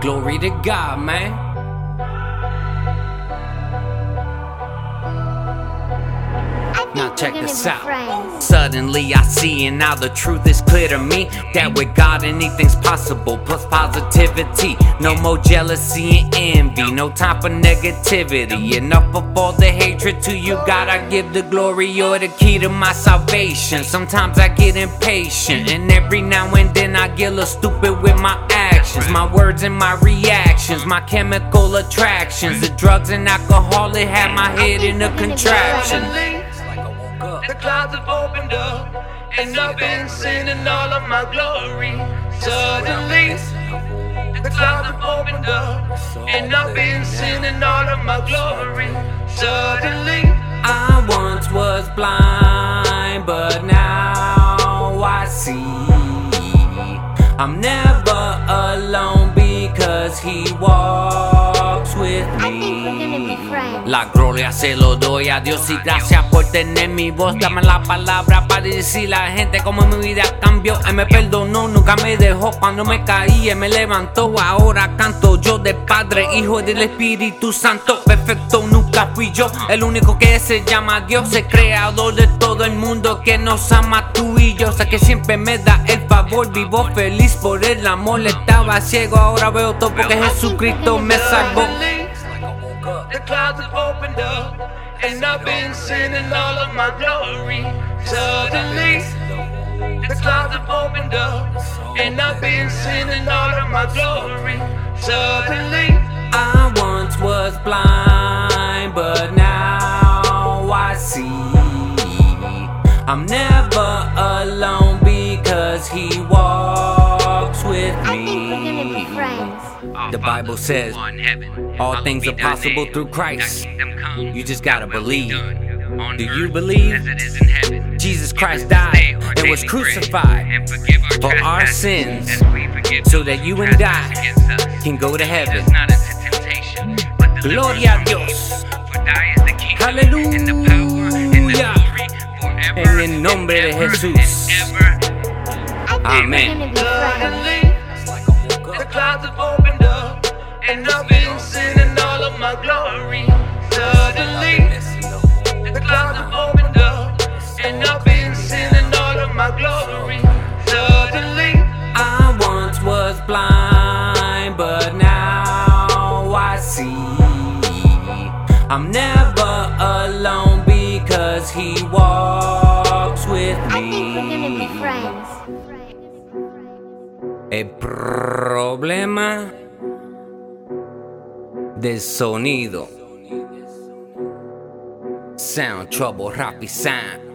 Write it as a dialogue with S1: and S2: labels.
S1: Glory to God, man. Now check this out. Suddenly I see, and now the truth is clear to me that with God anything's possible. Plus positivity, no more jealousy and envy, no time for negativity. Enough of all the hatred to you, God. I give the glory, you're the key to my salvation. Sometimes I get impatient, and every now and then I get a little stupid with my actions, my words and my reactions, my chemical attractions. The drugs and alcohol, it had my head in a contraption.
S2: The clouds have opened up, and I've been singing all of my glory. Suddenly, the clouds have opened up, and I've been singing all of my glory. Suddenly,
S1: I once was blind, but now I see. I'm never alone because He me. La gloria se lo doy a Dios y gracias por tener mi voz. Dame la palabra para decir la gente cómo mi vida cambió. Él me perdonó, nunca me dejó cuando me caí. Él me levantó, ahora canto yo de Padre, Hijo y del Espíritu Santo. Perfecto, nunca fui yo. El único que se llama Dios, el creador de todo el mundo que nos ama tú y yo. Sé que siempre me da el favor, vivo feliz por el amor. Estaba ciego, ahora veo todo porque Jesucristo me salvó.
S2: The clouds have opened up, and I've been singing all of my glory. Suddenly, the clouds have opened up, and I've been singing all of my glory. Suddenly,
S1: I once was blind, but now I see. I'm never alone because He walks with me. The Bible says all things are possible through Christ. You just gotta believe. Do you believe? Jesus Christ died and was crucified for our sins so that you and I can go to heaven. Gloria a Dios. Aleluya. En el nombre de Jesús. Amén.
S2: Suddenly, the clouds have opened up, and I've been singing all of my glory. Suddenly,
S1: I once was blind, but now I see. I'm never alone because He walks with me. El problema del sonido. Sound trouble, Rapi Sound.